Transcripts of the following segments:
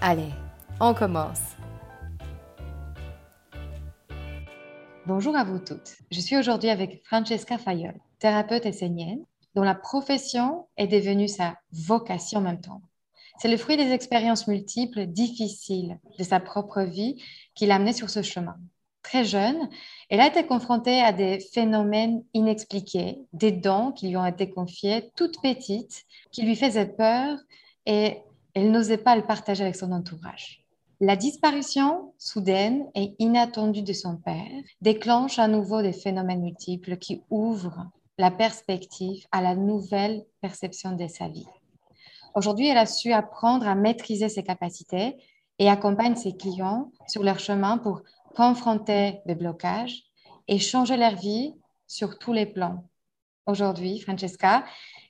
Allez, on commence. Bonjour à vous toutes. Je suis aujourd'hui avec Francesca Fayol, thérapeute essénienne, dont la profession est devenue sa vocation en même temps. C'est le fruit des expériences multiples, difficiles de sa propre vie qui l'a amenée sur ce chemin. Très jeune, elle a été confrontée à des phénomènes inexpliqués, des dons qui lui ont été confiés toute petite, qui lui faisaient peur et elle n'osait pas le partager avec son entourage. La disparition soudaine et inattendue de son père déclenche à nouveau des phénomènes multiples qui ouvrent la perspective à la nouvelle perception de sa vie. Aujourd'hui, elle a su apprendre à maîtriser ses capacités et accompagne ses clients sur leur chemin pour confronter les blocages et changer leur vie sur tous les plans. Aujourd'hui, Francesca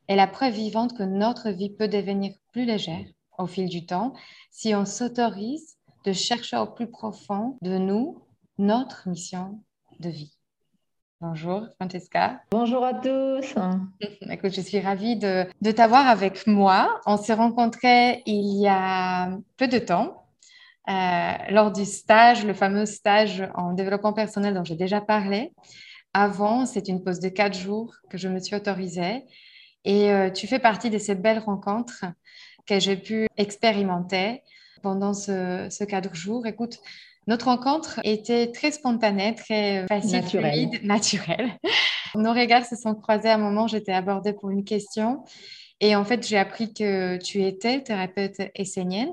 est la preuve vivante que notre vie peut devenir plus légère au fil du temps si on s'autorise de chercher au plus profond de nous notre mission de vie. Bonjour Francesca. Bonjour à tous. Écoute, je suis ravie de, de t'avoir avec moi. On s'est rencontrés il y a peu de temps euh, lors du stage, le fameux stage en développement personnel dont j'ai déjà parlé. Avant, c'est une pause de quatre jours que je me suis autorisée. Et euh, tu fais partie de ces belles rencontres que j'ai pu expérimenter pendant ce, ce quatre jours. Écoute, notre rencontre était très spontanée, très facile, naturelle. naturelle. Nos regards se sont croisés à un moment, j'étais abordée pour une question. Et en fait, j'ai appris que tu étais thérapeute essénienne.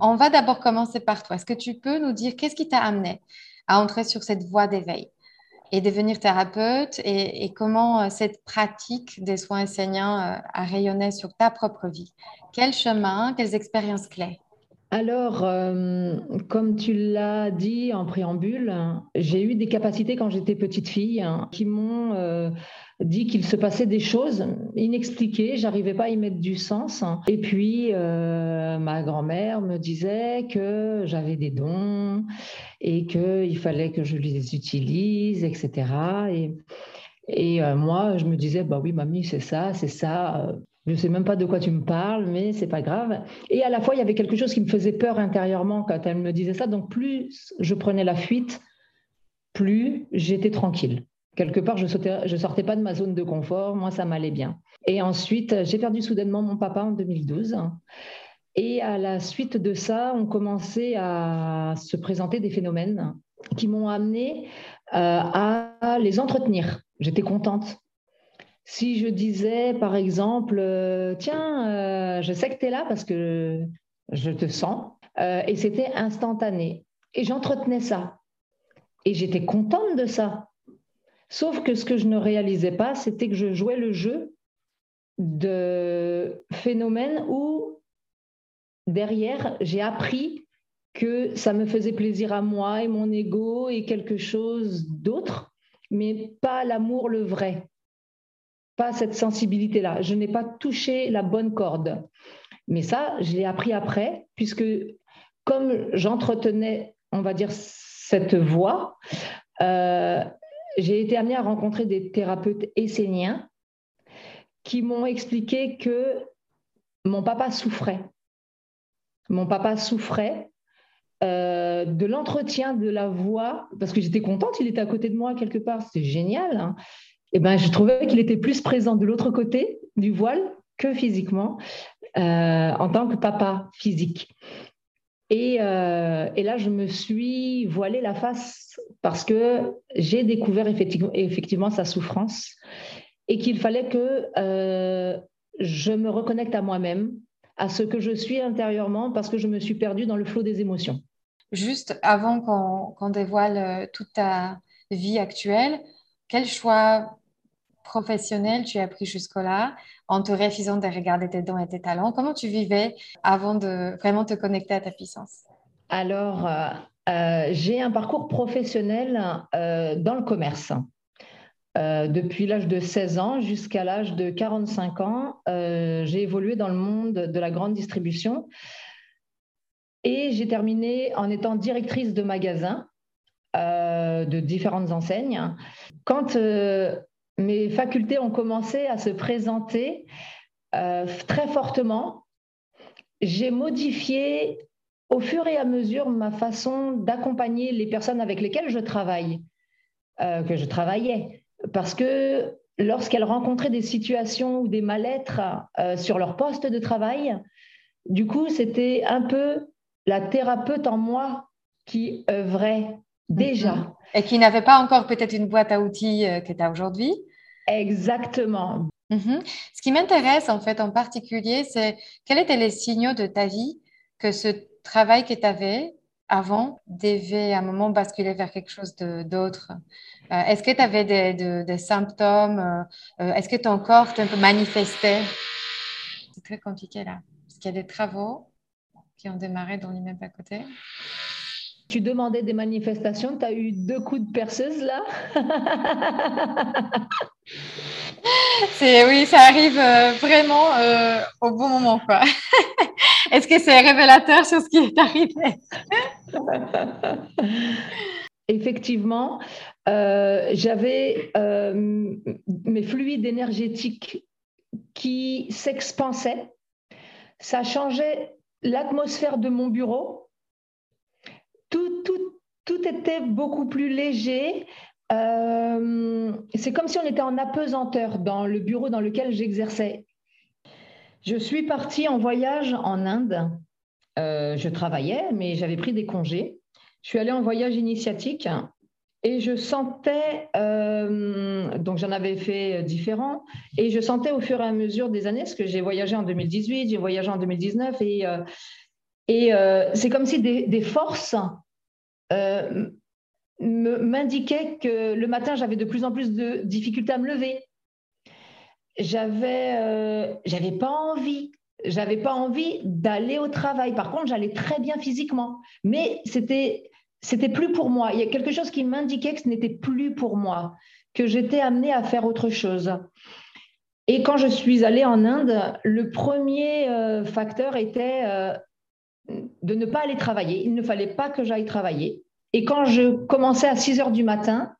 On va d'abord commencer par toi. Est-ce que tu peux nous dire qu'est-ce qui t'a amené à entrer sur cette voie d'éveil? Et devenir thérapeute et, comment euh, cette pratique des soins enseignants euh, a rayonné sur ta propre vie. Quel chemin, quelles expériences clés? Alors, euh, comme tu l'as dit en préambule, j'ai eu des capacités quand j'étais petite fille hein, qui m'ont dit qu'il se passait des choses inexpliquées, j'arrivais pas à y mettre du sens. Et puis, euh, ma grand-mère me disait que j'avais des dons et qu'il fallait que je les utilise, etc. Et, euh, moi, je me disais, bah oui, mamie, c'est ça, c'est ça. Je ne sais même pas de quoi tu me parles, mais c'est pas grave. Et à la fois, il y avait quelque chose qui me faisait peur intérieurement quand elle me disait ça. Donc, plus je prenais la fuite, plus j'étais tranquille quelque part, je ne sortais pas de ma zone de confort. Moi, ça m'allait bien. Et ensuite, j'ai perdu soudainement mon papa en 2012. Et à la suite de ça, on commençait à se présenter des phénomènes qui m'ont amené euh, à les entretenir. J'étais contente. Si je disais, par exemple, euh, tiens, euh, je sais que tu es là parce que je te sens, et c'était instantané. Et j'entretenais ça. Et j'étais contente de ça. Sauf que ce que je ne réalisais pas, c'était que je jouais le jeu de phénomènes où derrière, j'ai appris que ça me faisait plaisir à moi et mon ego et quelque chose d'autre, mais pas l'amour le vrai, pas cette sensibilité-là. Je n'ai pas touché la bonne corde. Mais ça, je l'ai appris après, puisque comme j'entretenais, on va dire, cette voix, euh, j'ai été amenée à rencontrer des thérapeutes esséniens qui m'ont expliqué que mon papa souffrait. Mon papa souffrait euh, de l'entretien de la voix, parce que j'étais contente, il était à côté de moi quelque part, c'était génial. Et hein. eh ben, je trouvais qu'il était plus présent de l'autre côté du voile que physiquement, euh, en tant que papa physique. Et, euh, et, là, je me suis voilée la face parce que j'ai découvert effectivement, effectivement, sa souffrance et qu'il fallait que euh, je me reconnecte à moi-même, à ce que je suis intérieurement parce que je me suis perdue dans le flot des émotions. Juste avant qu'on dévoile euh, toute ta vie actuelle, quel choix professionnel tu as pris jusque-là? En te refusant de regarder tes dons et tes talents Comment tu vivais avant de vraiment te connecter à ta puissance? Alors, euh, euh, j'ai un parcours professionnel dans le commerce. depuis l'âge de 16 ans jusqu'à l'âge de 45 ans, j'ai évolué dans le monde de la grande distribution et j'ai terminé en étant directrice de magasin euh, de différentes enseignes. Quand euh, mes facultés ont commencé à se présenter euh, très fortement, j'ai modifié au fur et à mesure ma façon d'accompagner les personnes avec lesquelles je travaille, que je travaillais. Parce que lorsqu'elles rencontraient des situations ou des mal-être sur leur poste de travail, du coup, c'était un peu la thérapeute en moi qui œuvrait déjà. Et qui n'avait pas encore peut-être une boîte à outils euh, que tu as aujourd'hui. Exactement. Mhm. Ce qui m'intéresse en fait en particulier, c'est quels étaient les signaux de ta vie que ce travail que tu avais avant devait à un moment basculer vers quelque chose d'autre? Euh, Est-ce que tu avais des, symptômes euh, Est-ce que ton corps te manifestait? C'est très compliqué là, parce qu'il y a des travaux qui ont démarré dans l'immeuble à côté. Tu demandais des manifestations, tu as eu deux coups de perceuse là C'est oui, ça arrive euh, vraiment euh, au bon moment quoi. Est-ce que c'est révélateur sur ce qui est arrivé? Effectivement, euh, j'avais mes fluides énergétiques qui s'expansaient. Ça changeait l'atmosphère de mon bureau, tout, tout, tout était beaucoup plus léger. Euh, c'est comme si on était en apesanteur dans le bureau dans lequel j'exerçais. Je suis partie en voyage en Inde. Euh, je travaillais, mais j'avais pris des congés. Je suis allée en voyage initiatique et je sentais, euh, donc j'en avais fait différents, et je sentais au fur et à mesure des années, parce que j'ai voyagé en 2018, j'ai voyagé en 2019, et, et euh, c'est comme si des, forces m'indiquaient que le matin, j'avais de plus en plus de difficultés à me lever. J'avais, j'avais pas envie, j'avais pas envie d'aller au travail. Par contre, j'allais très bien physiquement, mais c'était c'était plus pour moi. Il y a quelque chose qui m'indiquait que ce n'était plus pour moi, que j'étais amenée à faire autre chose. Et quand je suis allée en Inde, le premier euh, facteur était euh, de ne pas aller travailler. Il ne fallait pas que j'aille travailler. Et quand je commençais à 6 heures du matin,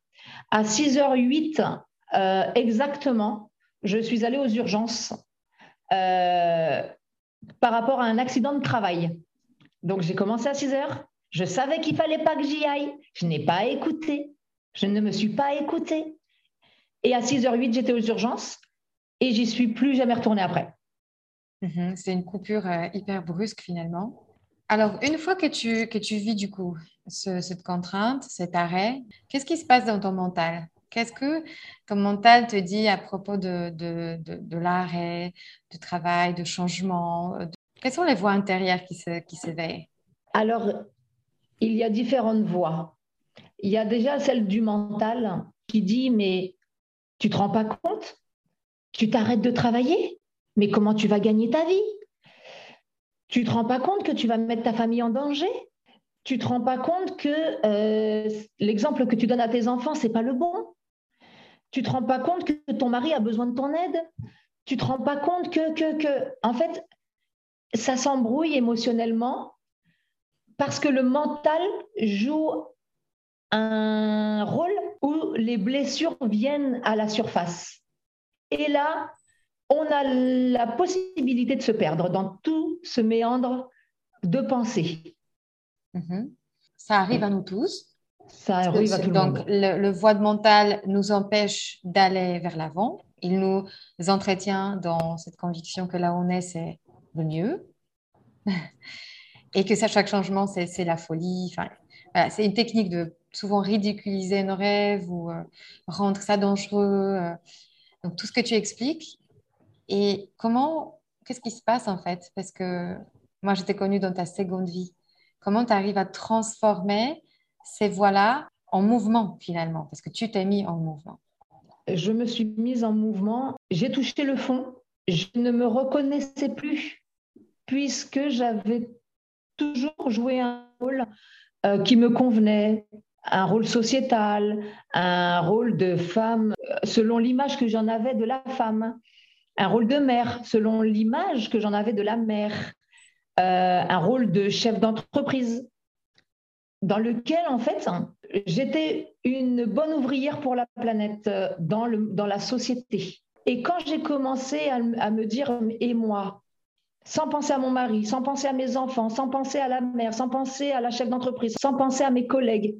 à 6h08 euh, exactement, je suis allée aux urgences par rapport à un accident de travail. Donc j'ai commencé à 6 heures, je savais qu'il fallait pas que j'y aille. Je n'ai pas écouté. Je ne me suis pas écoutée. Et à 6h08, j'étais aux urgences et j'y suis plus jamais retournée après. Mhm, c'est une coupure euh, hyper brusque finalement. Alors, une fois que tu, que tu vis du coup cette contrainte, cet arrêt, qu'est-ce qui se passe dans ton mental? Qu'est-ce que ton mental te dit à propos de, de, de, l'arrêt, du travail, de changement Quelles sont les voix intérieures qui s'éveillent qui Alors, il y a différentes voies. Il y a déjà celle du mental qui dit mais tu te rends pas compte? Tu t'arrêtes de travailler? Mais comment tu vas gagner ta vie? Tu te rends pas compte que tu vas mettre ta famille en danger? Tu te rends pas compte que euh, l'exemple que tu donnes à tes enfants c'est pas le bon? Tu te rends pas compte que ton mari a besoin de ton aide? Tu te rends pas compte que que que en fait ça s'embrouille émotionnellement parce que le mental joue un rôle où les blessures viennent à la surface. Et là, on a la possibilité de se perdre dans tout ce méandre de pensée. Mhm. Ça arrive à nous tous. Ça arrive à tout le monde. Donc, le, le voie de mental nous empêche d'aller vers l'avant. Il nous entretient dans cette conviction que là où on est, c'est le mieux. et que ça, chaque changement, c'est la folie. Enfin, c'est une technique de souvent ridiculiser nos rêves ou euh, rendre ça dangereux. Euh. donc, tout ce que tu expliques. Et comment, qu'est-ce qui se passe en fait? Parce que moi, j'étais connue dans ta seconde vie. Comment tu arrives à transformer ces voies-là en mouvement finalement? Parce que tu t'es mis en mouvement. Je me suis mise en mouvement. J'ai touché le fond. Je ne me reconnaissais plus puisque j'avais toujours joué un rôle euh, qui me convenait, un rôle sociétal, un rôle de femme euh, selon l'image que j'en avais de la femme, un rôle de mère selon l'image que j'en avais de la mère, euh, un rôle de chef d'entreprise dans lequel, en fait, j'étais une bonne ouvrière pour la planète dans, le, dans la société. Et quand j'ai commencé à, me dire, et moi, sans penser à mon mari, sans penser à mes enfants, sans penser à la mère, sans penser à la chef d'entreprise, sans penser à mes collègues.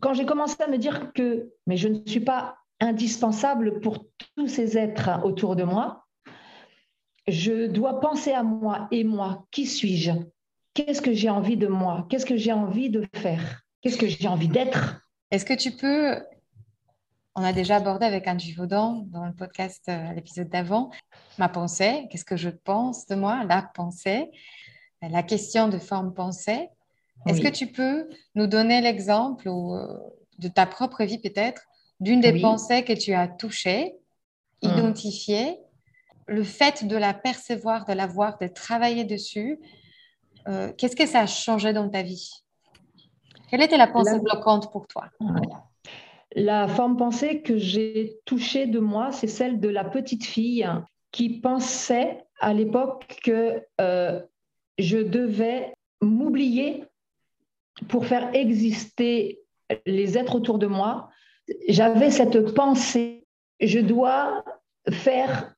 Quand j'ai commencé à me dire que mais je ne suis pas indispensable pour tous ces êtres autour de moi, je dois penser à moi. Et moi, qui suis-je? Qu'est-ce que j'ai envie de moi? Qu'est-ce que j'ai envie de faire? Qu'est-ce que j'ai envie d'être? Est-ce que tu peux on a déjà abordé avec un Vaudan dans le podcast, euh, l'épisode d'avant, ma pensée, qu'est-ce que je pense de moi, la pensée, la question de forme pensée. Est-ce que tu peux nous donner l'exemple euh, de ta propre vie peut-être, d'une des pensées que tu as touchées, hum. identifiées, le fait de la percevoir, de la voir, de travailler dessus, euh, qu'est-ce que ça a changé dans ta vie? Quelle était la pensée bloquante pour toi? La forme pensée que j'ai touchée de moi, c'est celle de la petite fille qui pensait à l'époque que euh, je devais m'oublier pour faire exister les êtres autour de moi. J'avais cette pensée, je dois faire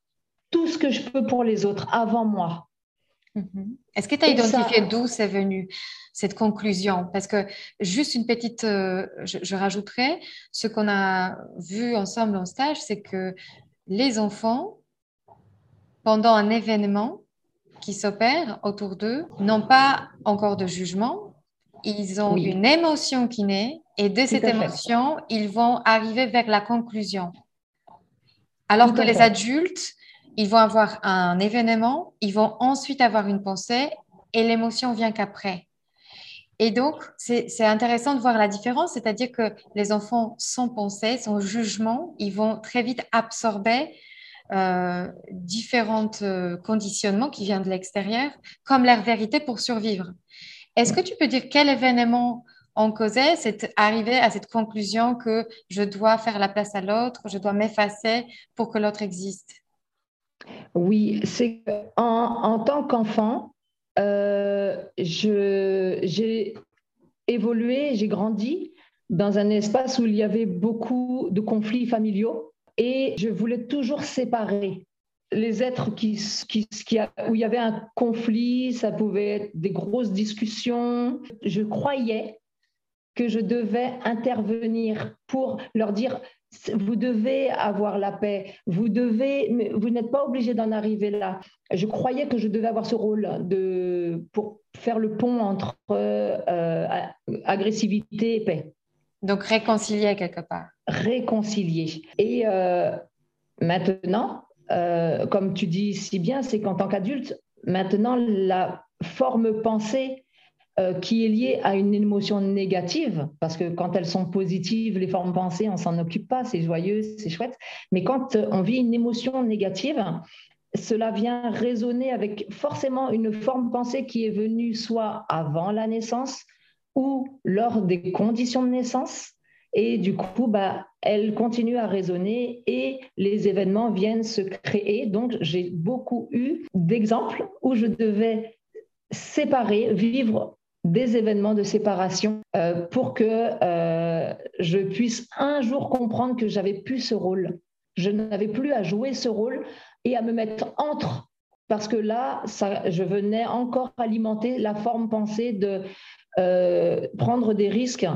tout ce que je peux pour les autres avant moi. Mhm. Est-ce que tu as identifié d'où c'est venu cette conclusion? Parce que juste une petite, euh, je, je, rajouterais, ce qu'on a vu ensemble en stage, c'est que les enfants, pendant un événement qui s'opère autour d'eux, n'ont pas encore de jugement, ils ont une émotion qui naît et de cette émotion, ils vont arriver vers la conclusion. Alors que les adultes, ils vont avoir un événement, ils vont ensuite avoir une pensée et l'émotion vient qu'après. Et donc, c'est intéressant de voir la différence, c'est-à-dire que les enfants sans pensée, sans jugement, ils vont très vite absorber euh, différents euh, conditionnements qui viennent de l'extérieur comme leur vérité pour survivre. Est-ce que tu peux dire quel événement en causait c'est arriver à cette conclusion que je dois faire la place à l'autre, je dois m'effacer pour que l'autre existe? Oui, c'est en, en tant qu'enfant, euh, j'ai évolué, j'ai grandi dans un espace où il y avait beaucoup de conflits familiaux et je voulais toujours séparer les êtres qui, qui, qui, où il y avait un conflit, ça pouvait être des grosses discussions. Je croyais que je devais intervenir pour leur dire vous devez avoir la paix, vous devez, vous n'êtes pas obligé d'en arriver là. Je croyais que je devais avoir ce rôle de, pour faire le pont entre euh, agressivité et paix. Donc réconcilier quelque part. Réconcilier. Et euh, maintenant, euh, comme tu dis si bien, c'est qu'en tant qu'adulte, maintenant, la forme pensée euh, qui est liée à une émotion négative, parce que quand elles sont positives, les formes pensées, on s'en occupe pas, c'est joyeux, c'est chouette. Mais quand euh, on vit une émotion négative, cela vient résonner avec forcément une forme pensée qui est venue soit avant la naissance ou lors des conditions de naissance. Et du coup, bah, elle continue à résonner et les événements viennent se créer. Donc, j'ai beaucoup eu d'exemples où je devais séparer, vivre des événements de séparation euh, pour que euh, je puisse un jour comprendre que j'avais plus ce rôle. Je n'avais plus à jouer ce rôle et à me mettre entre, parce que là, je venais encore alimenter la forme pensée de euh, prendre des risques.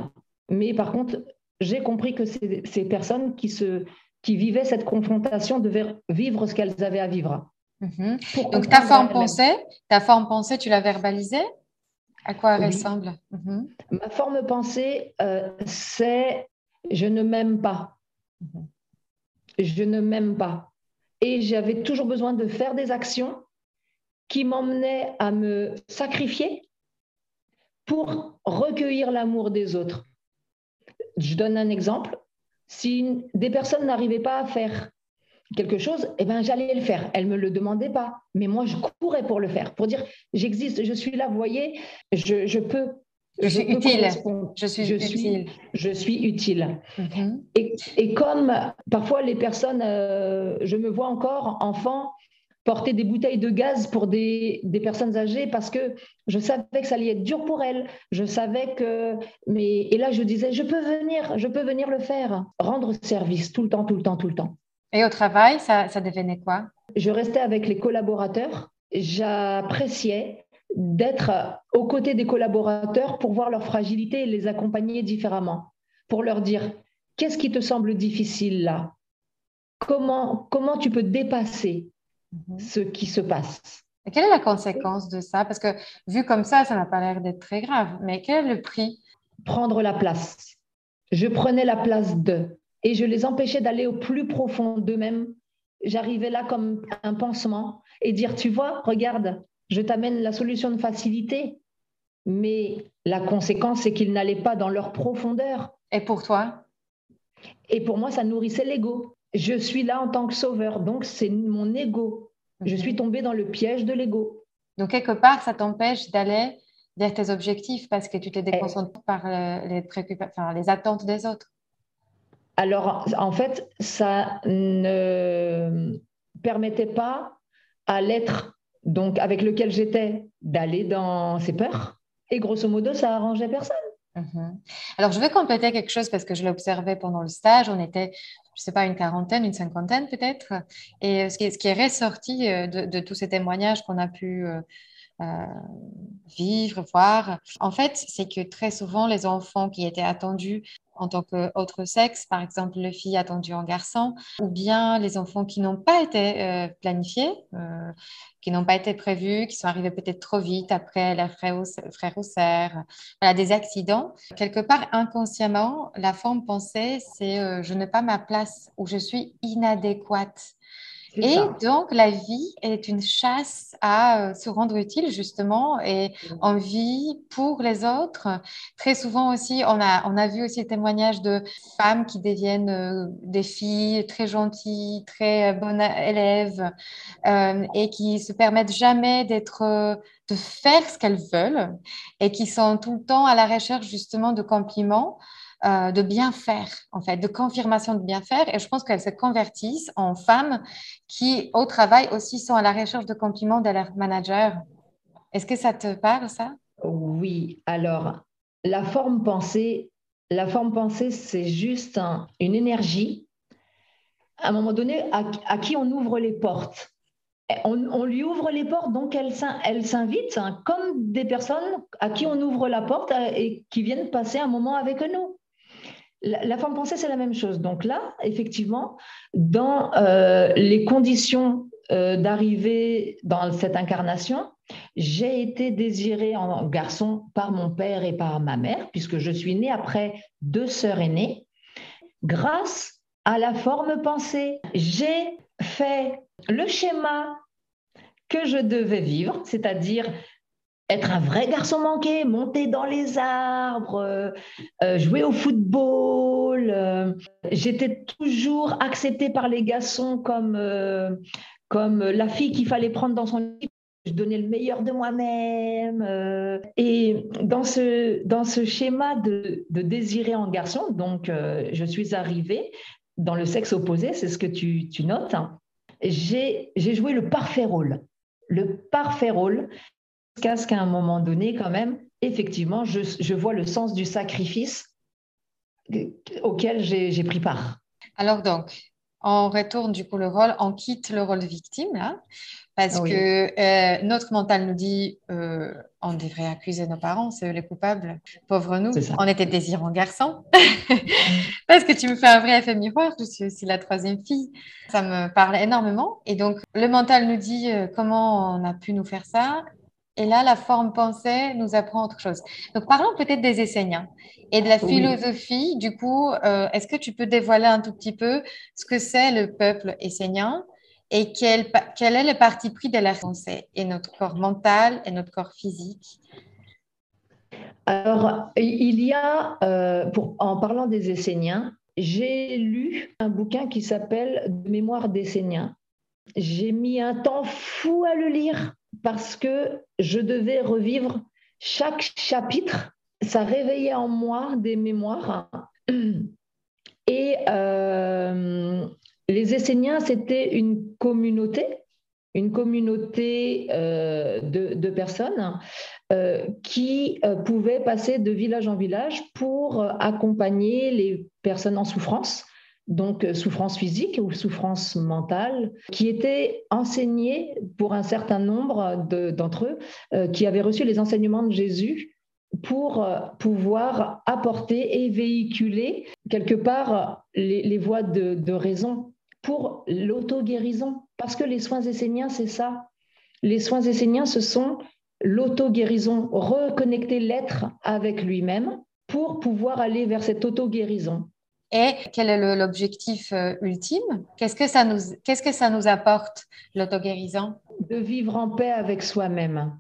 Mais par contre, j'ai compris que ces, ces personnes qui, se, qui vivaient cette confrontation devaient vivre ce qu'elles avaient à vivre. Mhm. Donc ta forme pensée, ta forme pensée, tu l'as verbalisée? À quoi elle ressemble? Mhm. Ma forme pensée, euh, c'est je ne m'aime pas. Mhm. Je ne m'aime pas. Et j'avais toujours besoin de faire des actions qui m'emmenaient à me sacrifier pour recueillir l'amour des autres. Je donne un exemple. Si des personnes n'arrivaient pas à faire quelque chose, eh ben, j'allais le faire. Elles ne me le demandaient pas, mais moi, je courais pour le faire, pour dire, j'existe, je suis là, vous voyez, je, peux. Je, suis utile. Je suis je utile. Suis, je suis utile. Mhm. et, comme parfois les personnes, euh, je me vois encore enfant porter des bouteilles de gaz pour des, des, personnes âgées parce que je savais que ça allait être dur pour elles. Je savais que. Mais, et là, je disais, je peux venir, je peux venir le faire. Rendre service tout le temps, tout le temps, tout le temps. Et au travail, ça, ça devenait quoi? Je restais avec les collaborateurs. J'appréciais d'être aux côtés des collaborateurs pour voir leur fragilité et les accompagner différemment, pour leur dire qu'est-ce qui te semble difficile là? Comment, comment tu peux dépasser mhm. ce qui se passe et quelle est la conséquence de ça? Parce que vu comme ça, ça n'a pas l'air d'être très grave, mais quel est le prix? Prendre la place. Je prenais la place d'eux et je les empêchais d'aller au plus profond d'eux-mêmes. J'arrivais là comme un pansement et dire, tu vois, regarde, je t'amène la solution de facilité, mais la conséquence, c'est qu'ils n'allaient pas dans leur profondeur. Et pour toi? Et pour moi, ça nourrissait l'ego. Je suis là en tant que sauveur, donc c'est mon ego. Je suis tombée dans le piège de l'ego. Donc, quelque part, ça t'empêche d'aller vers tes objectifs parce que tu te déconcentres par euh, les, enfin, les attentes des autres. Alors, en fait, ça ne permettait pas à l'être donc avec lequel j'étais d'aller dans ses peurs. Et grosso modo, ça arrangeait personne. Mhm. Alors, je vais compléter quelque chose parce que je l'ai observé pendant le stage. On était, je ne sais pas, une quarantaine, une cinquantaine peut-être. Et ce qui, est, ressorti euh, de, tous ces témoignages qu'on a pu euh, euh, vivre, voir, en fait, c'est que très souvent, les enfants qui étaient attendus en tant qu'autre sexe, par exemple les filles attendues en garçon, ou bien les enfants qui n'ont pas été euh, planifiés, euh, qui n'ont pas été prévus, qui sont arrivés peut-être trop vite après leurs frères ou, frères ou sœurs, voilà, des accidents. Quelque part, inconsciemment, la forme pensée, c'est euh, je n'ai pas ma place ou je suis inadéquate. Et donc, la vie est une chasse à euh, se rendre utile, justement, et en vie pour les autres. Très souvent aussi, on a, on a vu aussi le témoignage de femmes qui deviennent euh, des filles très gentilles, très euh, bonnes élèves, et qui se permettent jamais d'être de faire ce qu'elles veulent et qui sont tout le temps à la recherche justement de compliments euh, de bien faire, en fait, de confirmation de bien faire. Et je pense qu'elles se convertissent en femmes qui, au travail aussi, sont à la recherche de compliments de leur manager. Est-ce que ça te parle, ça? Oui. Alors, la forme pensée, la forme pensée, c'est juste une énergie. À un moment donné, à, qui on ouvre les portes? On, lui ouvre les portes, donc elle, elle s'invite hein, comme des personnes à qui on ouvre la porte euh, et qui viennent passer un moment avec nous. La, forme pensée, c'est la même chose. Donc là, effectivement, dans euh, les conditions euh, d'arriver dans cette incarnation, j'ai été désirée en garçon par mon père et par ma mère, puisque je suis née après deux sœurs aînées, grâce à la forme pensée. J'ai fait le schéma que je devais vivre, c'est-à-dire être un vrai garçon manqué, monter dans les arbres, euh, euh, jouer au football. Euh, j'étais toujours acceptée par les garçons comme, comme la fille qu'il fallait prendre dans son équipe. Je donnais le meilleur de moi-même. et dans ce, dans ce schéma de, de désirer en garçon, donc je suis arrivée dans le sexe opposé, c'est ce que tu, tu notes. Hein. J'ai joué le parfait rôle. Le parfait rôle jusqu'à ce qu'à un moment donné, quand même, effectivement, je, vois le sens du sacrifice auquel j'ai pris part. Alors donc, on retourne du coup le rôle, on quitte le rôle de victime là, parce que euh, notre mental nous dit euh, on devrait accuser nos parents, c'est eux les coupables, pauvres nous, on était désirants garçons, parce que tu me fais un vrai effet miroir, je suis aussi la troisième fille, ça me parle énormément, et donc le mental nous dit euh, comment on a pu nous faire ça, Et là, la forme pensée nous apprend autre chose. Donc, parlons peut-être des Esséniens et de la philosophie. Du coup, euh, est-ce que tu peux dévoiler un tout petit peu ce que c'est le peuple essénien et quel, quel est le parti pris de la pensée et notre corps mental et notre corps physique? Alors, il y a, euh, pour, en parlant des Esséniens, j'ai lu un bouquin qui s'appelle Mémoire d'Esséniens. J'ai mis un temps fou à le lire parce que je devais revivre chaque chapitre. Ça réveillait en moi des mémoires. Et euh, les Esséniens, c'était une communauté, une communauté euh, de, personnes euh, qui pouvaient passer de village en village pour accompagner les personnes en souffrance donc euh, souffrance physique ou souffrance mentale, qui étaient enseignés pour un certain nombre d'entre eux, euh, qui avaient reçu les enseignements de Jésus pour euh, pouvoir apporter et véhiculer quelque part les, voies de, raison pour l'auto-guérison. Parce que les soins esséniens, c'est ça. Les soins esséniens, ce sont l'auto-guérison, reconnecter l'être avec lui-même pour pouvoir aller vers cette auto-guérison. Et quel est l'objectif euh, ultime? Qu'est-ce que ça nous, qu'est-ce que ça nous apporte, l'auto-guérison? De vivre en paix avec soi-même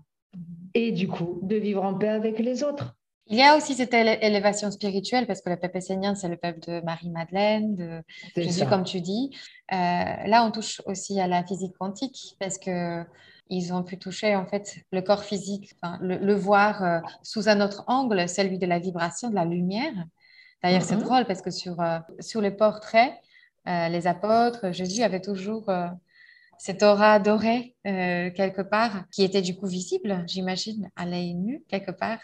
et du coup, de vivre en paix avec les autres. Il y a aussi cette élévation spirituelle, parce que le peuple essénien, c'est le peuple de Marie-Madeleine, de Jésus, comme tu dis. Euh, là, on touche aussi à la physique quantique, parce que ils ont pu toucher en fait le corps physique, le, voir euh, sous un autre angle, celui de la vibration, de la lumière. D'ailleurs, c'est mhm. drôle parce que sur, euh, sur les portraits, euh, les apôtres, Jésus avait toujours euh, cette aura dorée quelque part, qui était du coup visible, j'imagine, à l'œil nu, quelque part,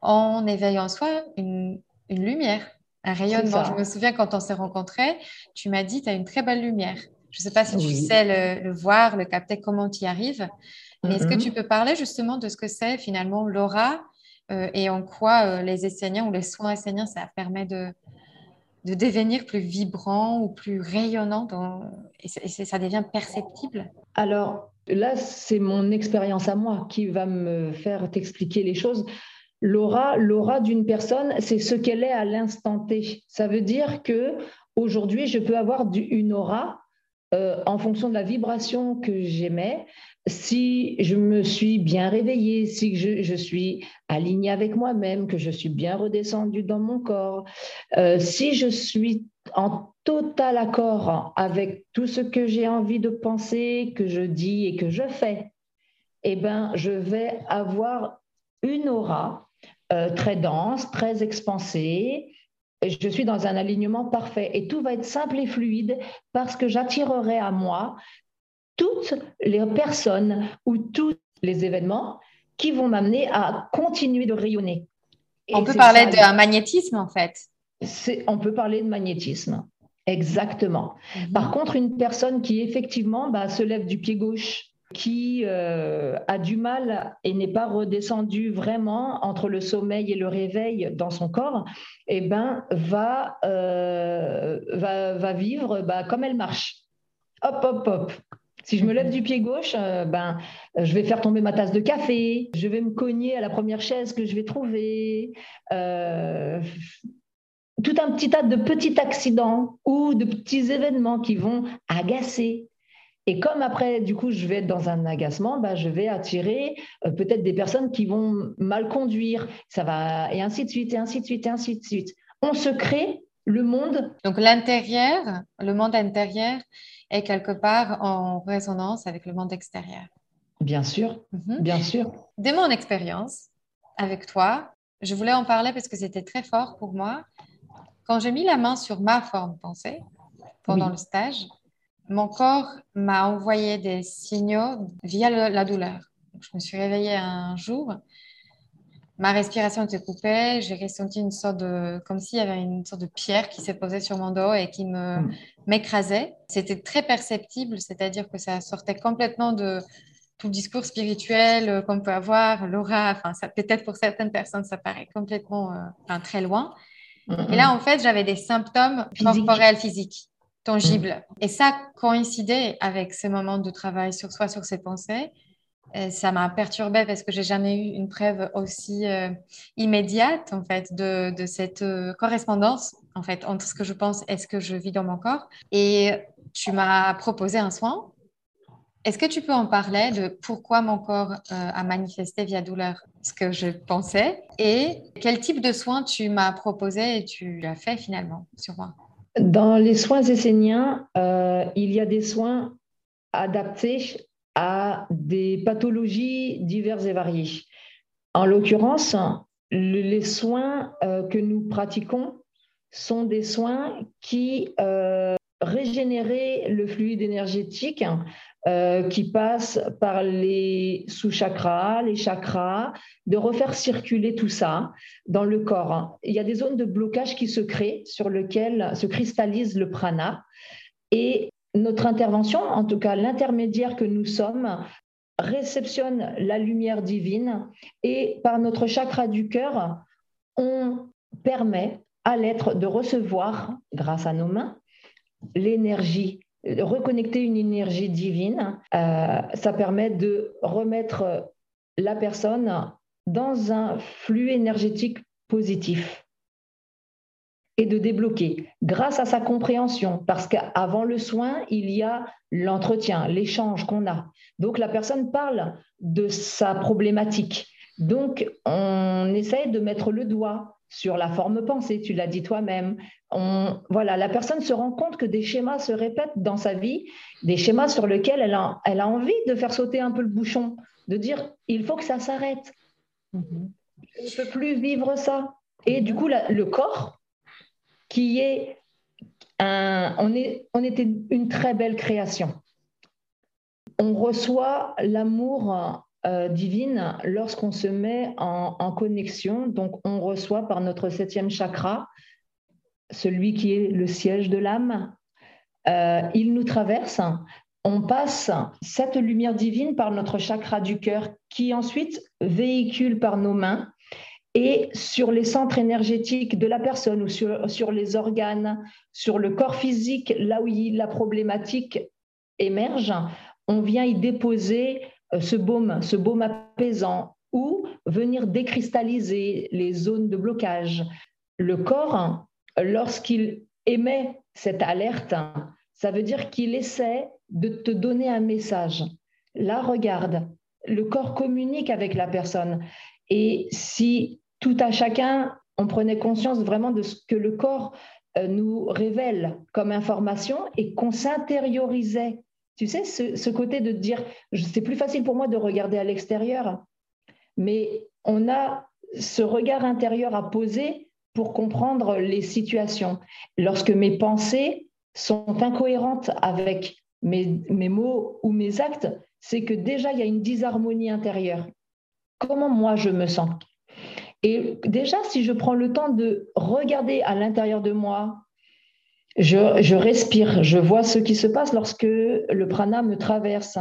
en éveillant en soi une, une lumière, un rayonnement. Je me souviens quand on s'est rencontrés, tu m'as dit, tu as une très belle lumière. Je ne sais pas si tu sais le, voir, le capter, comment tu y arrives. Mais est-ce que mhm. tu peux parler justement de ce que c'est finalement l'aura et en quoi euh, les Esséniens ou les soins esséniens, ça permet de, de devenir plus vibrant ou plus rayonnant et, ça devient perceptible? Alors là, c'est mon expérience à moi qui va me faire t'expliquer les choses. L'aura, l'aura d'une personne, c'est ce qu'elle est à l'instant T. Ça veut dire que aujourd'hui, je peux avoir une aura euh, en fonction de la vibration que j'émets, si je me suis bien réveillée, si je, suis alignée avec moi-même, que je suis bien redescendue dans mon corps, euh, si je suis en total accord avec tout ce que j'ai envie de penser, que je dis et que je fais, eh ben, je vais avoir une aura euh, très dense, très expansée, je suis dans un alignement parfait. Et tout va être simple et fluide parce que j'attirerai à moi toutes les personnes ou tous les événements qui vont m'amener à continuer de rayonner. on peut parler d'un magnétisme en fait. On peut parler de magnétisme, exactement. Mhm. Par contre, une personne qui effectivement bah, se lève du pied gauche qui euh, a du mal et n'est pas redescendu vraiment entre le sommeil et le réveil dans son corps, eh ben, va, euh, va, va, vivre bah, comme elle marche. Hop, hop, hop. Si je me lève du pied gauche, euh, ben, je vais faire tomber ma tasse de café, je vais me cogner à la première chaise que je vais trouver. tout un petit tas de petits accidents ou de petits événements qui vont agacer et comme après, du coup, je vais être dans un agacement, bah, je vais attirer euh, peut-être des personnes qui vont mal conduire, ça va, et ainsi de suite, et ainsi de suite, et ainsi de suite. On se crée le monde. Donc l'intérieur, le monde intérieur est quelque part en résonance avec le monde extérieur. Bien sûr, mhm. bien sûr. De mon expérience avec toi, je voulais en parler parce que c'était très fort pour moi. Quand j'ai mis la main sur ma forme pensée pendant le stage, mon corps m'a envoyé des signaux via la douleur. je me suis réveillée un jour, ma respiration était coupée, j'ai ressenti une sorte de, comme s'il y avait une sorte de pierre qui s'est posée sur mon dos et qui me hmm. m'écrasait. C'était très perceptible, c'est-à-dire que ça sortait complètement de tout le discours spirituel euh, qu'on peut avoir, l'aura. Enfin, ça peut-être pour certaines personnes, ça paraît complètement, euh, très loin. Et là, en fait, j'avais des symptômes corporels physiques tangible. Et ça coïncidait avec ce moment de travail sur soi, sur ses pensées. Euh, ça m'a perturbée parce que j'ai jamais eu une preuve aussi euh, immédiate en fait de, cette euh, correspondance en fait entre ce que je pense et ce que je vis dans mon corps. Et tu m'as proposé un soin. Est-ce que tu peux en parler de pourquoi mon corps a manifesté via douleur ce que je pensais et quel type de soin tu m'as proposé et tu as fait finalement sur moi? Dans les soins esséniens, il y a des soins adaptés à des pathologies diverses et variées. En l'occurrence, les soins euh, que nous pratiquons sont des soins qui euh, le fluide énergétique euh, qui passe par les sous-chakras, les chakras, de refaire circuler tout ça dans le corps. Il y a des zones de blocage qui se créent sur lesquelles se cristallise le prana. Et notre intervention, en tout cas l'intermédiaire que nous sommes, réceptionne la lumière divine et par notre chakra du cœur, on permet à l'être de recevoir, grâce à nos mains, l'énergie, reconnecter une énergie divine. Euh, ça permet de remettre la personne dans un flux énergétique positif et de débloquer grâce à sa compréhension, parce qu'avant le soin, il y a l'entretien, l'échange qu'on a. Donc la personne parle de sa problématique. Donc on essaye de mettre le doigt sur la forme pensée, tu l'as dit toi-même. voilà, la personne se rend compte que des schémas se répètent dans sa vie, des schémas sur lesquels elle a, elle a envie de faire sauter un peu le bouchon, de dire il faut que ça s'arrête. Mhm. Je ne peux plus vivre ça. Et du coup, le corps qui est un, on, est, on était une très belle création. On reçoit l'amour euh, divine lorsqu'on se met en, connexion. Donc, on reçoit par notre septième chakra, celui qui est le siège de l'âme. Euh, il nous traverse. On passe cette lumière divine par notre chakra du cœur qui ensuite véhicule par nos mains et sur les centres énergétiques de la personne ou sur, les organes, sur le corps physique, là où la problématique émerge, on vient y déposer euh, ce baume, ce baume apaisant ou venir décristalliser les zones de blocage. Le corps, lorsqu'il émet cette alerte, ça veut dire qu'il essaie de te donner un message. Là, regarde, le corps communique avec la personne. Et si tout à chacun, on prenait conscience vraiment de ce que le corps euh, nous révèle comme information et qu'on s'intériorisait. Tu sais, ce, côté de dire, c'est plus facile pour moi de regarder à l'extérieur, mais on a ce regard intérieur à poser pour comprendre les situations. Lorsque mes pensées sont incohérentes avec mes, mes mots ou mes actes, c'est que déjà il y a une disharmonie intérieure comment moi je me sens? Et déjà, si je prends le temps de regarder à l'intérieur de moi, je, respire, je vois ce qui se passe lorsque le prana me traverse.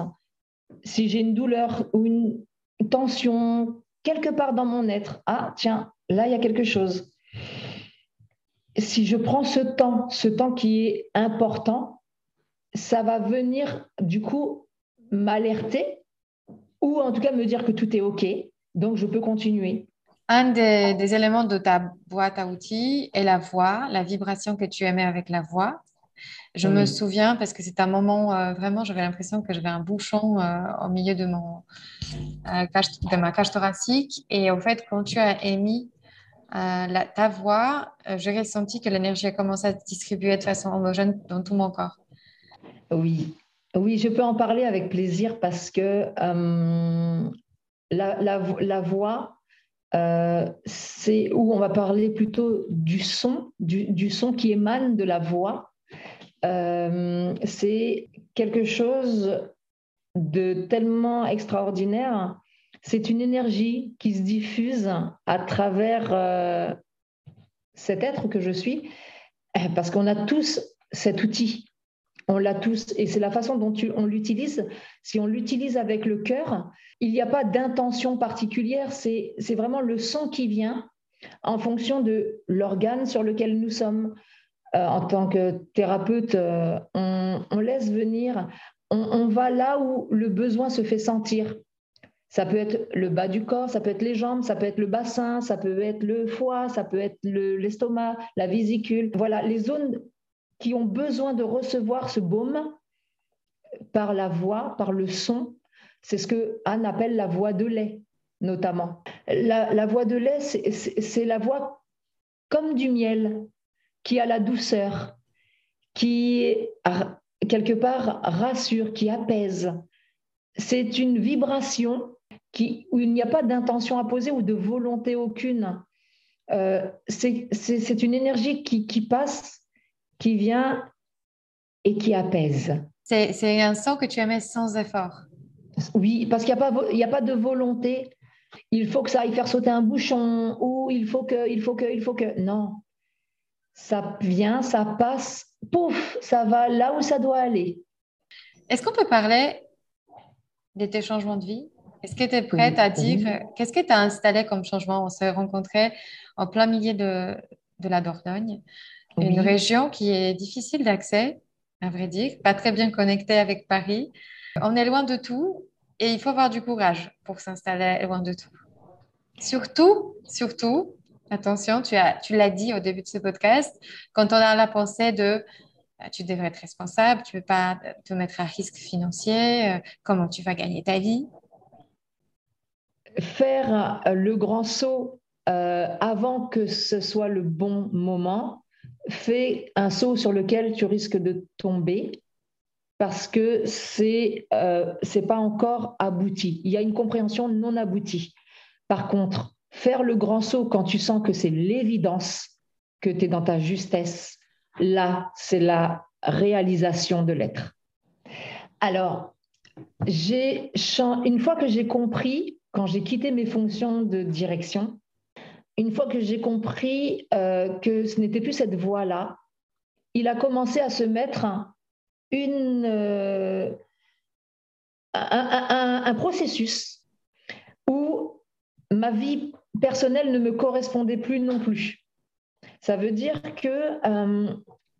Si j'ai une douleur ou une tension quelque part dans mon être, ah tiens, là il y a quelque chose. Si je prends ce temps, ce temps qui est important, ça va venir du coup m'alerter ou en tout cas me dire que tout est OK, donc je peux continuer. Un des, éléments de ta boîte à outils est la voix, la vibration que tu émets avec la voix. Je me souviens parce que c'est un moment euh, vraiment, j'avais l'impression que j'avais un bouchon euh, au milieu de, mon, euh, de ma cage thoracique. Et au fait, quand tu as émis la, ta voix, j'ai ressenti que l'énergie a commencé à se distribuer de façon homogène dans tout mon corps. Oui, oui, je peux en parler avec plaisir parce que la, voix, euh, c'est où on va parler plutôt du son, du, son qui émane de la voix. Euh, c'est quelque chose de tellement extraordinaire. C'est une énergie qui se diffuse à travers cet être que je suis, parce qu'on a tous cet outil on l'a tous, et c'est la façon dont on l'utilise. Si on l'utilise avec le cœur, il n'y a pas d'intention particulière, c'est vraiment le son qui vient en fonction de l'organe sur lequel nous sommes. Euh, en tant que thérapeute, euh, on, laisse venir, on, va là où le besoin se fait sentir. Ça peut être le bas du corps, ça peut être les jambes, ça peut être le bassin, ça peut être le foie, ça peut être l'estomac, la vésicule. Voilà, les zones qui ont besoin de recevoir ce baume par la voix, par le son. C'est ce que Anne appelle la voix de lait, notamment. La, voix de lait, c'est la voix comme du miel, qui a la douceur, qui quelque part rassure, qui apaise. C'est une vibration qui, où il n'y a pas d'intention à poser ou de volonté aucune. Euh, c'est une énergie qui, qui, passe, qui vient et qui apaise. C'est un son que tu aimais sans effort. Oui, parce qu'il n'y a, pas, a pas de volonté. Il faut que ça aille faire sauter un bouchon ou il faut que, il faut que, il faut que. Non. Ça vient, ça passe, pouf, ça va là où ça doit aller. Est-ce qu'on peut parler de tes changements de vie? Est-ce que tu es prête à dire qu'est-ce que tu as installé comme changement? On s'est rencontrés en plein milieu de, de la Dordogne, une région qui est difficile d'accès, à vrai dire, pas très bien connectée avec Paris. On est loin de tout et il faut avoir du courage pour s'installer loin de tout. Surtout, surtout, attention, tu, as, tu l'as dit au début de ce podcast, quand on a la pensée de euh, tu devrais être responsable, tu ne veux pas te mettre à risque financier, euh, comment tu vas gagner ta vie? Faire euh, le grand saut avant que ce soit le bon moment, fait un saut sur lequel tu risques de tomber parce que c'est n'est pas encore abouti. Il y a une compréhension non aboutie. Par contre, faire le grand saut quand tu sens que c'est l'évidence, que tu es dans ta justesse, là, c'est la réalisation de l'être. Alors, une fois que j'ai compris, quand j'ai quitté mes fonctions de direction, une fois que j'ai compris euh, que ce n'était plus cette voie-là, il a commencé à se mettre euh, un, processus où ma vie personnelle ne me correspondait plus non plus. Ça veut dire que euh,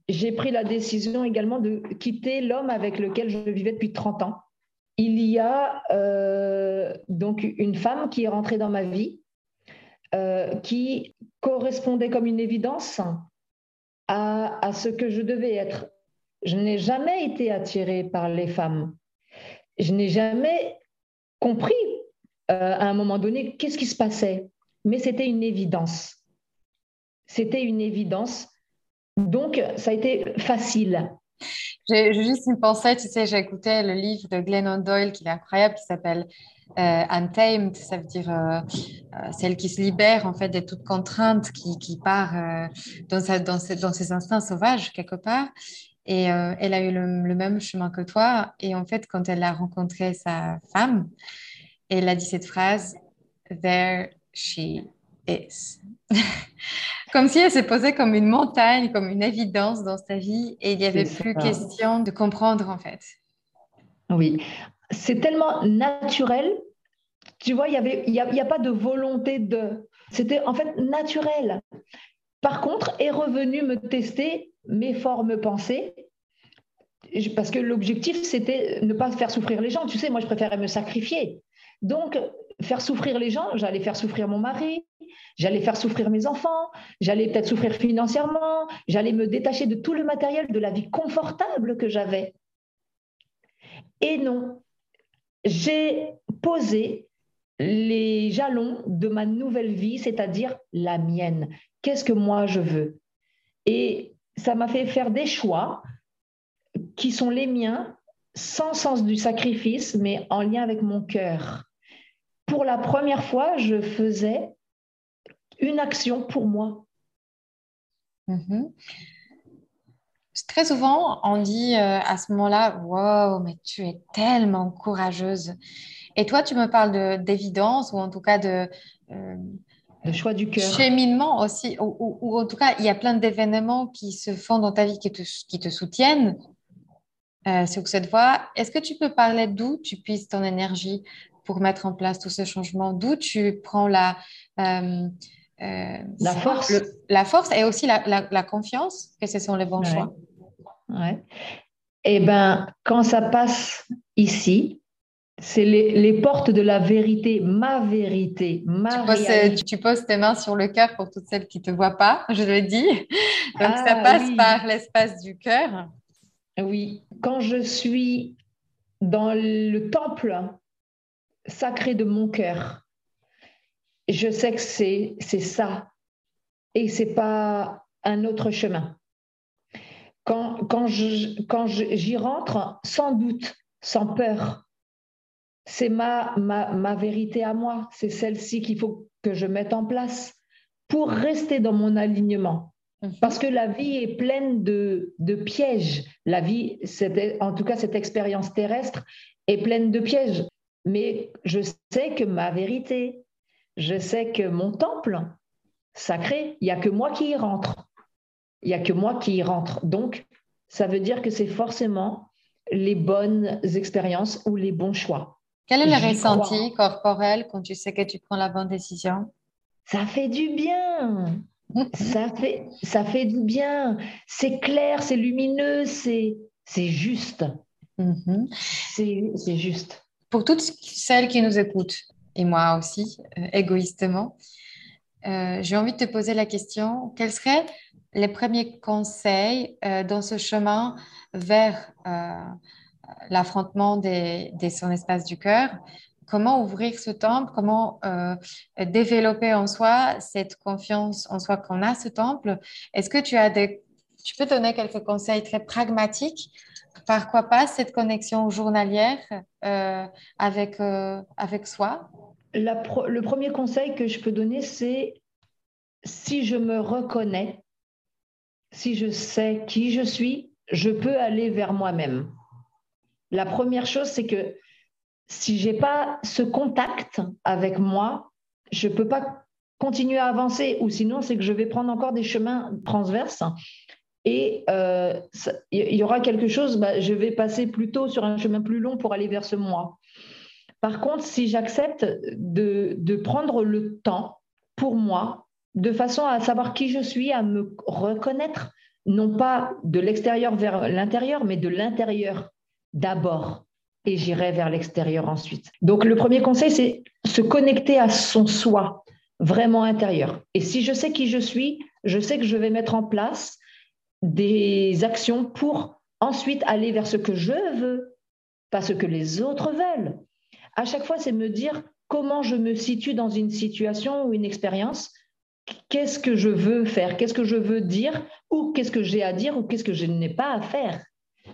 j'ai pris la décision également de quitter l'homme avec lequel je vivais depuis 30 ans. Il y a donc une femme qui est rentrée dans ma vie, euh, qui correspondait comme une évidence à, à ce que je devais être. Je n'ai jamais été attirée par les femmes. Je n'ai jamais compris à un moment donné qu'est-ce qui se passait mais c'était une évidence. C'était une évidence. Donc, ça a été facile. J'ai juste une pensée, tu sais, j'ai écouté le livre de Glennon Doyle qui est incroyable, qui s'appelle euh, Untamed, ça veut dire euh, euh, celle qui se libère en fait de toute contrainte, qui, qui part dans, sa, dans, ses, dans, ses, instincts sauvages quelque part. Et elle a eu le, le, même chemin que toi. Et en fait, quand elle a rencontré sa femme, elle a dit cette phrase There she is. comme si elle s'est posée comme une montagne, comme une évidence dans sa vie et il n'y avait plus question de comprendre en fait. Oui, c'est tellement naturel. Tu vois, il n'y a, a, pas de volonté de... C'était en fait naturel. Par contre, est revenu me tester mes formes pensées parce que l'objectif, c'était ne pas faire souffrir les gens. Tu sais, moi, je préférais me sacrifier. Donc, faire souffrir les gens, j'allais faire souffrir mon mari, j'allais faire souffrir mes enfants, j'allais peut-être souffrir financièrement, j'allais me détacher de tout le matériel de la vie confortable que j'avais. Et non, j'ai posé les jalons de ma nouvelle vie, c'est-à-dire la mienne. Qu'est-ce que moi je veux? Et ça m'a fait faire des choix qui sont les miens, sans sens du sacrifice, mais en lien avec mon cœur pour la première fois, je faisais une action pour moi. Mhm. Très souvent, on dit euh, à ce moment-là, wow, mais tu es tellement courageuse. Et toi, tu me parles d'évidence ou en tout cas de... Euh, le choix du cœur. Cheminement aussi, ou, en tout cas, il y a plein d'événements qui se font dans ta vie qui te, qui te soutiennent euh, sur cette voie. Est-ce que tu peux parler d'où tu puisses ton énergie? Pour mettre en place tout ce changement D'où tu prends la, euh, euh, la force La force et aussi la, la, confiance que ce sont les bons choix. Ouais. Eh bien, quand ça passe ici, C'est les, portes de la vérité, ma vérité, ma tu poses, tu poses, tes mains sur le cœur pour toutes celles qui ne te voient pas, je le dis. Donc ça ah passe par l'espace du cœur. Oui, quand je suis dans le temple sacré de mon cœur, je sais que c'est ça et c'est pas un autre chemin. Quand, quand j'y quand rentre, sans doute, sans peur, c'est ma, ma, ma, vérité à moi, c'est celle-ci qu'il faut que je mette en place pour rester dans mon alignement. Mhm. Parce que la vie est pleine de, de pièges. La vie, en tout cas cette expérience terrestre, est pleine de pièges. Mais je sais que ma vérité, je sais que mon temple sacré, il n'y a que moi qui y rentre. Il n'y a que moi qui y rentre. Donc, ça veut dire que c'est forcément les bonnes expériences ou les bons choix. Quel est le ressenti corporel quand tu sais que tu prends la bonne décision? Ça fait du bien. ça, fait, ça fait du bien. C'est clair, c'est lumineux, c'est juste. Mhm. C'est juste. Pour toutes celles qui nous écoutent, et moi aussi, euh, égoïstement, euh, j'ai envie de te poser la question, quels seraient les premiers conseils euh, dans ce chemin vers l'affrontement des, son espace du cœur? Comment ouvrir ce temple? Comment développer en soi cette confiance en soi qu'on a ce temple? Est-ce que tu as des... Tu peux donner quelques conseils très pragmatiques par quoi pas cette connexion journalière avec, avec soi? Le premier conseil que je peux donner, c'est si je me reconnais, si je sais qui je suis, je peux aller vers moi-même. La première chose, c'est que si je n'ai pas ce contact avec moi, je ne peux pas continuer à avancer, ou sinon, c'est que je vais prendre encore des chemins transverses. Et euh, il y aura quelque chose, bah, je vais passer plutôt sur un chemin plus long pour aller vers ce moi. Par contre, si j'accepte de, prendre le temps pour moi, de façon à savoir qui je suis, à me reconnaître, non pas de l'extérieur vers l'intérieur, mais de l'intérieur d'abord, et j'irai vers l'extérieur ensuite. Donc le premier conseil, c'est se connecter à son soi, vraiment intérieur. Et si je sais qui je suis, je sais que je vais mettre en place des actions pour ensuite aller vers ce que je veux, pas ce que les autres veulent. À chaque fois, c'est me dire comment je me situe dans une situation ou une expérience, qu'est-ce que je veux faire, qu'est-ce que je veux dire, ou qu'est-ce que j'ai à dire, ou qu'est-ce que je n'ai pas à faire?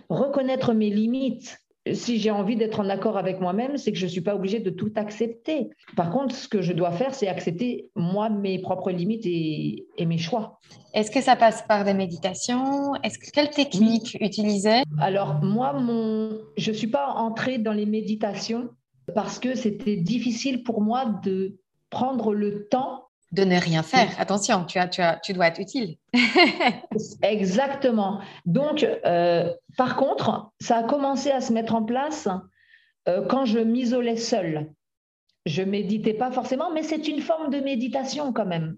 Reconnaître mes limites. Si j'ai envie d'être en accord avec moi-même, c'est que je ne suis pas obligée de tout accepter. Par contre, ce que je dois faire, c'est accepter moi mes propres limites et, mes choix. Est-ce que ça passe par des méditations? Est-ce que quelle technique utiliser? Alors moi, mon, je ne suis pas entrée dans les méditations parce que c'était difficile pour moi de prendre le temps. De ne rien faire. Attention, tu, as, tu, as, tu dois être utile. Exactement. Donc, euh, par contre, ça a commencé à se mettre en place euh, quand je m'isolais seule. Je méditais pas forcément, mais c'est une forme de méditation quand même.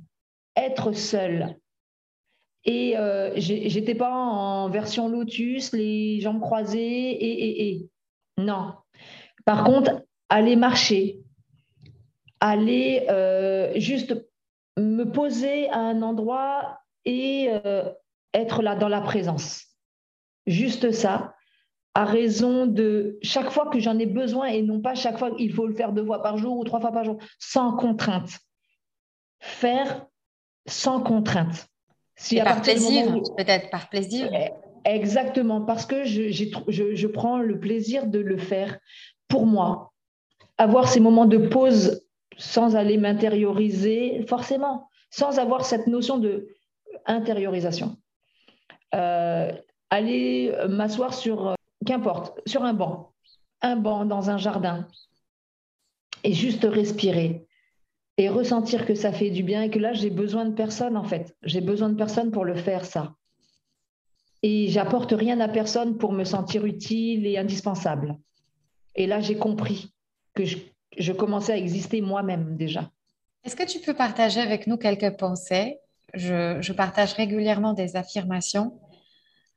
Être seule. Et euh, j'étais pas en version lotus, les jambes croisées et, et, et. Non. Par contre, aller marcher, aller euh, juste me poser à un endroit et euh, être là dans la présence. Juste ça, à raison de chaque fois que j'en ai besoin et non pas chaque fois qu'il faut le faire deux fois par jour ou trois fois par jour, sans contrainte. Faire sans contrainte. Si par plaisir, peut-être par plaisir. Eh, exactement, parce que je, je prends le plaisir de le faire pour moi, avoir ces moments de pause sans aller m'intérioriser, forcément, sans avoir cette notion de intériorisation. Euh, aller m'asseoir sur, euh, qu'importe, sur un banc, un banc dans un jardin, et juste respirer et ressentir que ça fait du bien et que là, j'ai besoin de personne, en fait. J'ai besoin de personne pour le faire, ça. Et j'apporte rien à personne pour me sentir utile et indispensable. Et là, j'ai compris que je, commençais à exister moi-même déjà. Est-ce que tu peux partager avec nous quelques pensées? Je, partage régulièrement des affirmations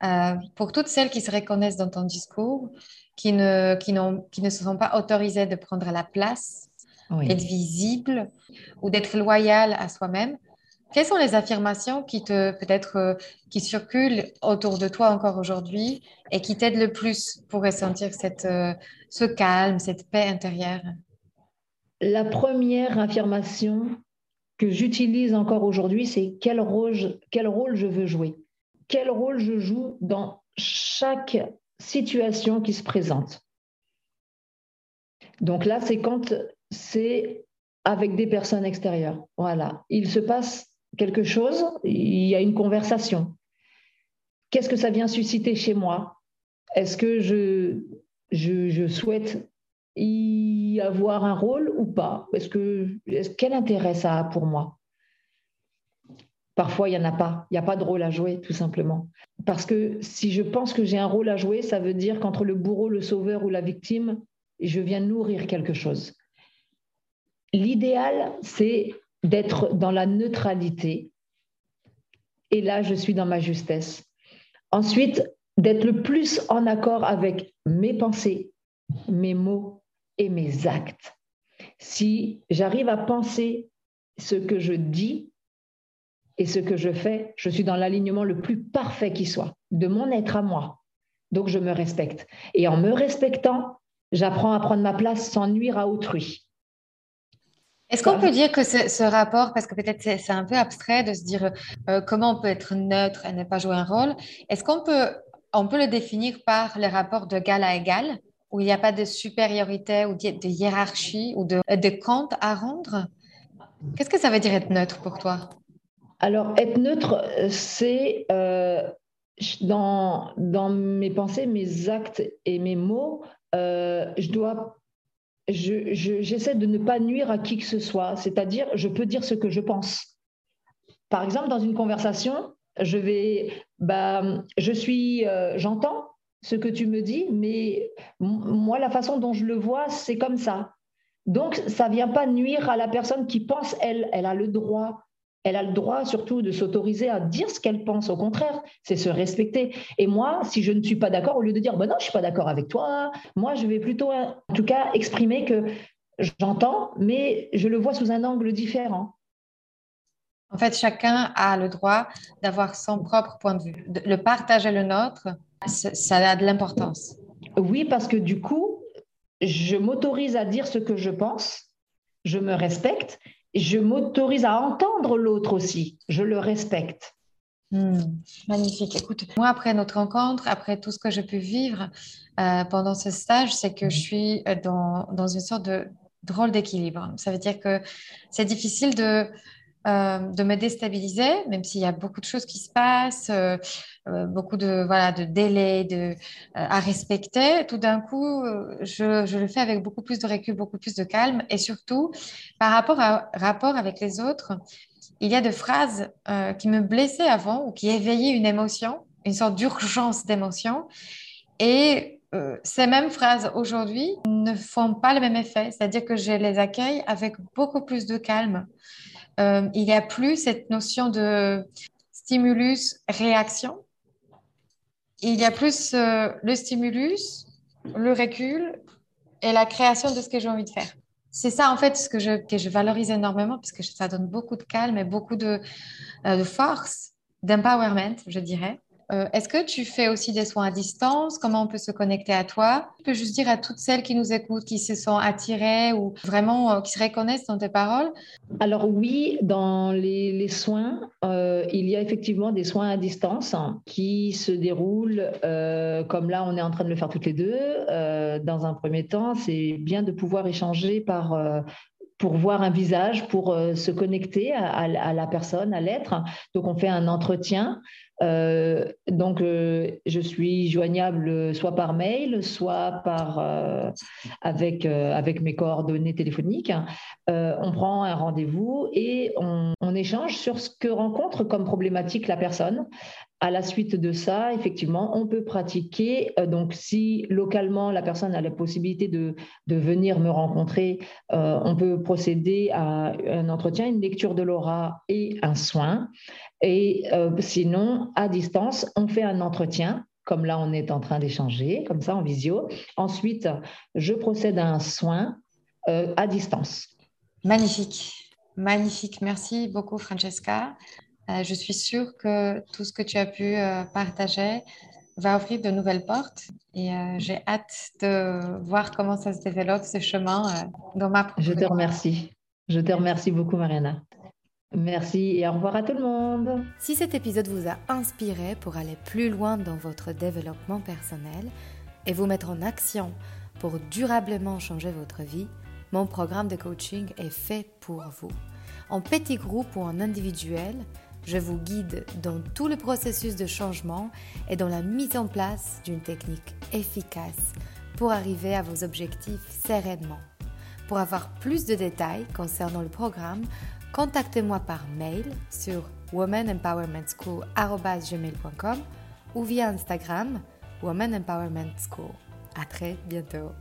Euh, pour toutes celles qui se reconnaissent dans ton discours, qui ne, qui, qui ne se sont pas autorisées de prendre la place, d'être visible ou d'être loyal à soi-même, quelles sont les affirmations qui te peut-être euh, qui circulent autour de toi encore aujourd'hui et qui t'aident le plus pour ressentir cette, euh, ce calme, cette paix intérieure? La première affirmation que j'utilise encore aujourd'hui, c'est quel rôle, je veux jouer? Quel rôle je joue dans chaque situation qui se présente? Donc là, c'est quand c'est avec des personnes extérieures. Voilà. Il se passe quelque chose, il y a une conversation. Qu'est-ce que ça vient susciter chez moi? Est-ce que je, je, souhaite y avoir un rôle ou pas Est-ce que, quel intérêt ça a pour moi? Parfois, il n'y en a pas. Il n'y a pas de rôle à jouer, tout simplement. Parce que si je pense que j'ai un rôle à jouer, ça veut dire qu'entre le bourreau, le sauveur ou la victime, je viens nourrir quelque chose. L'idéal, c'est d'être dans la neutralité. Et là, je suis dans ma justesse. Ensuite, d'être le plus en accord avec mes pensées, mes mots et mes actes. Si j'arrive à penser ce que je dis, et ce que je fais, je suis dans l'alignement le plus parfait qui soit, de mon être à moi. Donc je me respecte. Et en me respectant, j'apprends à prendre ma place sans nuire à autrui. Est-ce qu'on peut dire que ce, rapport, parce que peut-être c'est un peu abstrait de se dire euh, comment on peut être neutre et ne pas jouer un rôle, est-ce qu'on peut, on peut le définir par le rapport de gal à égal, où il n'y a pas de supériorité ou de, hiérarchie ou de, de compte à rendre Qu'est-ce que ça veut dire être neutre pour toi? Alors, être neutre, c'est euh, dans, mes pensées, mes actes et mes mots, euh, je dois j'essaie de ne pas nuire à qui que ce soit, c'est-à-dire je peux dire ce que je pense. Par exemple, dans une conversation, je vais, bah, je suis, euh, j'entends ce que tu me dis, mais moi, la façon dont je le vois, c'est comme ça. Donc, ça vient pas nuire à la personne qui pense, elle, elle a le droit elle a le droit surtout de s'autoriser à dire ce qu'elle pense. Au contraire, c'est se respecter. Et moi, si je ne suis pas d'accord, au lieu de dire bah non, je suis pas d'accord avec toi, moi, je vais plutôt, en tout cas, exprimer que j'entends, mais je le vois sous un angle différent. En fait, chacun a le droit d'avoir son propre point de vue. Le partager le nôtre, ça a de l'importance. Oui, parce que du coup, je m'autorise à dire ce que je pense, je me respecte je m'autorise à entendre l'autre aussi. Je le respecte. Hmm, magnifique. Écoute, moi, après notre rencontre, après tout ce que j'ai pu vivre euh, pendant ce stage, c'est que je suis dans, dans une sorte de drôle d'équilibre. Ça veut dire que c'est difficile de euh, de me déstabiliser, même s'il y a beaucoup de choses qui se passent, euh, euh, beaucoup de, voilà, de délais à respecter. Tout d'un coup, je, je, le fais avec beaucoup plus de recul, beaucoup plus de calme. Et surtout, par rapport à rapport avec les autres, il y a des phrases qui me blessaient avant ou qui éveillaient une émotion, une sorte d'urgence d'émotion. Et ces mêmes phrases aujourd'hui ne font pas le même effet, c'est-à-dire que je les accueille avec beaucoup plus de calme. Euh, il n'y a plus cette notion de stimulus-réaction. Il y a plus euh, le stimulus, le recul et la création de ce que j'ai envie de faire. C'est ça, en fait, ce que je, valorise énormément, parce que ça donne beaucoup de calme et beaucoup de, euh, de force, d'empowerment, je dirais. Euh, est-ce que tu fais aussi des soins à distance? Comment on peut se connecter à toi? Tu peux juste dire à toutes celles qui nous écoutent, qui se sont attirées ou vraiment euh, qui se reconnaissent dans tes paroles Alors oui, dans les, soins, euh, il y a effectivement des soins à distance hein, qui se déroulent comme là, on est en train de le faire toutes les deux. dans un premier temps, c'est bien de pouvoir échanger par pour voir un visage, pour se connecter à, la personne, à l'être. Donc, on fait un entretien euh, donc, euh, je suis joignable soit par mail, soit par, euh, avec, avec mes coordonnées téléphoniques. on prend un rendez-vous et on, on, échange sur ce que rencontre comme problématique la personne. À la suite de ça, effectivement, on peut pratiquer. donc, si localement la personne a la possibilité de, venir me rencontrer, on peut procéder à un entretien, une lecture de l'aura et un soin. Et sinon, temps à distance. On fait un entretien, comme là on est en train d'échanger, comme ça en visio. Ensuite, je procède à un soin euh, à distance. Magnifique, magnifique. Merci beaucoup, Francesca. Euh, je suis sûre que tout ce que tu as pu euh, partager va ouvrir de nouvelles portes et j'ai hâte de voir comment ça se développe ce chemin dans ma Je te remercie. Je te remercie beaucoup, Mariana. Merci et au revoir à tout le monde. Si cet épisode vous a inspiré pour aller plus loin dans votre développement personnel et vous mettre en action pour durablement changer votre vie, mon programme de coaching est fait pour vous. En petit groupe ou en individuel, je vous guide dans tout le processus de changement et dans la mise en place d'une technique efficace pour arriver à vos objectifs sereinement. Pour avoir plus de détails concernant le programme, contactez-moi par mail sur womanempowermentschool.com ou via Instagram Woman Empowerment School. À très bientôt.